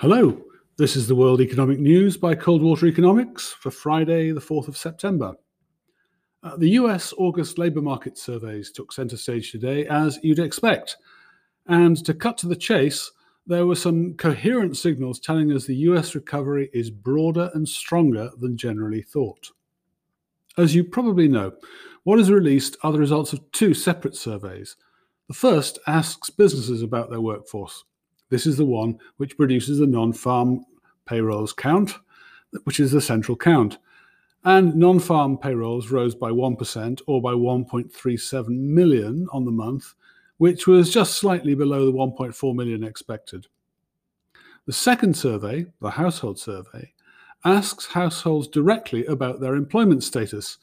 Hello, this is the World Economic News by Coldwater Economics for Friday, the 4th of September. Uh, the US August labour market surveys took centre stage today, as you'd expect. And to cut to the chase, there were some coherent signals telling us the US recovery is broader and stronger than generally thought. As you probably know, what is released are the results of two separate surveys. The first asks businesses about their workforce, this is the one which produces the non farm payrolls count, which is the central count. And non farm payrolls rose by 1% or by 1.37 million on the month, which was just slightly below the 1.4 million expected. The second survey, the household survey, asks households directly about their employment status,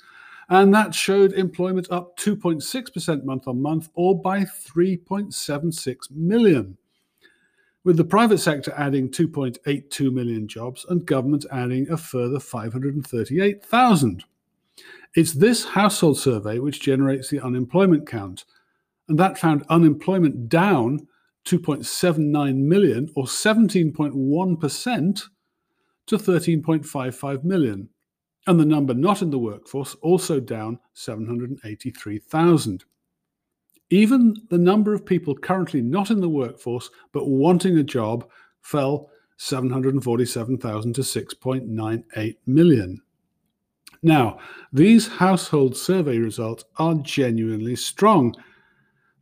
and that showed employment up 2.6% month on month or by 3.76 million with the private sector adding 2.82 million jobs and government adding a further 538,000. It's this household survey which generates the unemployment count, and that found unemployment down 2.79 million or 17.1% to 13.55 million, and the number not in the workforce also down 783,000. Even the number of people currently not in the workforce but wanting a job fell 747,000 to 6.98 million. Now, these household survey results are genuinely strong.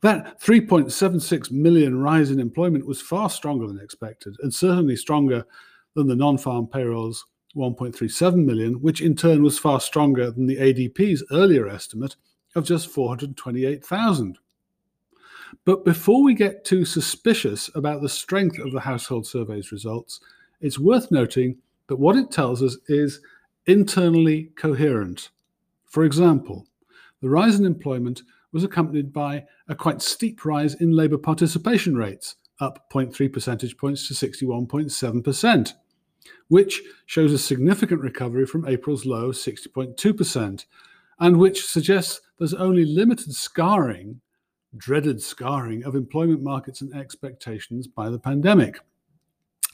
That 3.76 million rise in employment was far stronger than expected, and certainly stronger than the non farm payrolls 1.37 million, which in turn was far stronger than the ADP's earlier estimate of just 428,000. But before we get too suspicious about the strength of the household survey's results, it's worth noting that what it tells us is internally coherent. For example, the rise in employment was accompanied by a quite steep rise in labour participation rates, up 0.3 percentage points to 61.7%, which shows a significant recovery from April's low of 60.2%, and which suggests there's only limited scarring dreaded scarring of employment markets and expectations by the pandemic.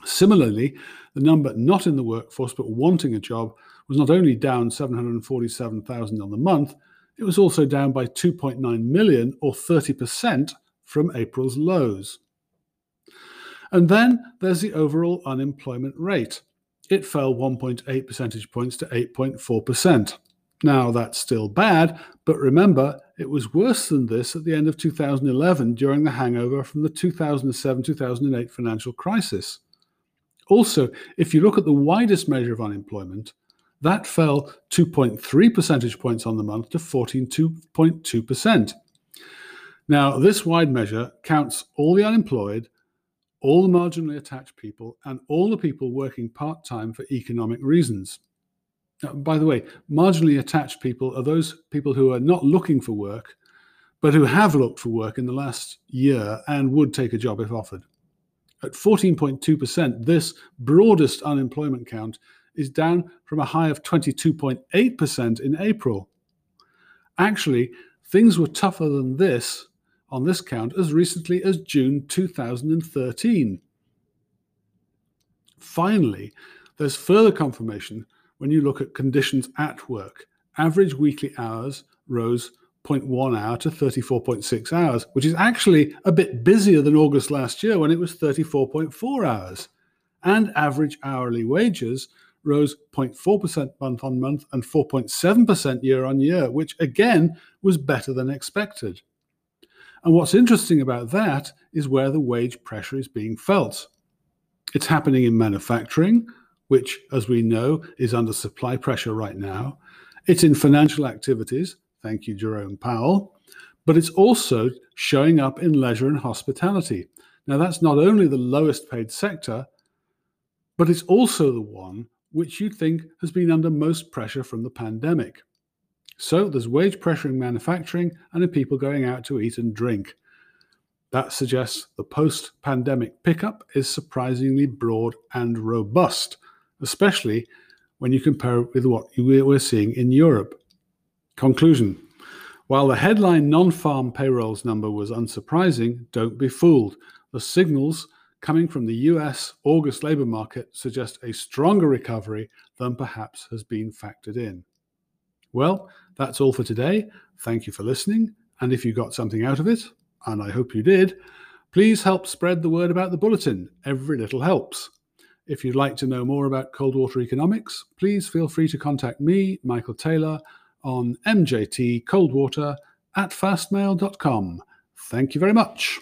Similarly, the number not in the workforce but wanting a job was not only down 747,000 on the month, it was also down by 2.9 million or 30% from April's lows. And then there's the overall unemployment rate. It fell 1.8 percentage points to 8.4%. Now, that's still bad, but remember, it was worse than this at the end of 2011 during the hangover from the 2007 2008 financial crisis. Also, if you look at the widest measure of unemployment, that fell 2.3 percentage points on the month to 14.2%. Now, this wide measure counts all the unemployed, all the marginally attached people, and all the people working part time for economic reasons. Uh, by the way, marginally attached people are those people who are not looking for work, but who have looked for work in the last year and would take a job if offered. At 14.2%, this broadest unemployment count is down from a high of 22.8% in April. Actually, things were tougher than this on this count as recently as June 2013. Finally, there's further confirmation when you look at conditions at work. Average weekly hours rose 0.1 hour to 34.6 hours, which is actually a bit busier than August last year when it was 34.4 hours. And average hourly wages rose 0.4% month on month and 4.7% year on year, which again was better than expected. And what's interesting about that is where the wage pressure is being felt. It's happening in manufacturing, which, as we know, is under supply pressure right now. It's in financial activities, thank you, Jerome Powell, but it's also showing up in leisure and hospitality. Now, that's not only the lowest paid sector, but it's also the one which you'd think has been under most pressure from the pandemic. So there's wage pressure in manufacturing and in people going out to eat and drink. That suggests the post pandemic pickup is surprisingly broad and robust especially when you compare it with what we're seeing in Europe. Conclusion While the headline non farm payrolls number was unsurprising, don't be fooled. The signals coming from the US August labour market suggest a stronger recovery than perhaps has been factored in. Well, that's all for today. Thank you for listening. And if you got something out of it, and I hope you did, please help spread the word about the bulletin. Every little helps. If you'd like to know more about Coldwater Economics, please feel free to contact me, Michael Taylor, on mjtcoldwater at fastmail.com. Thank you very much.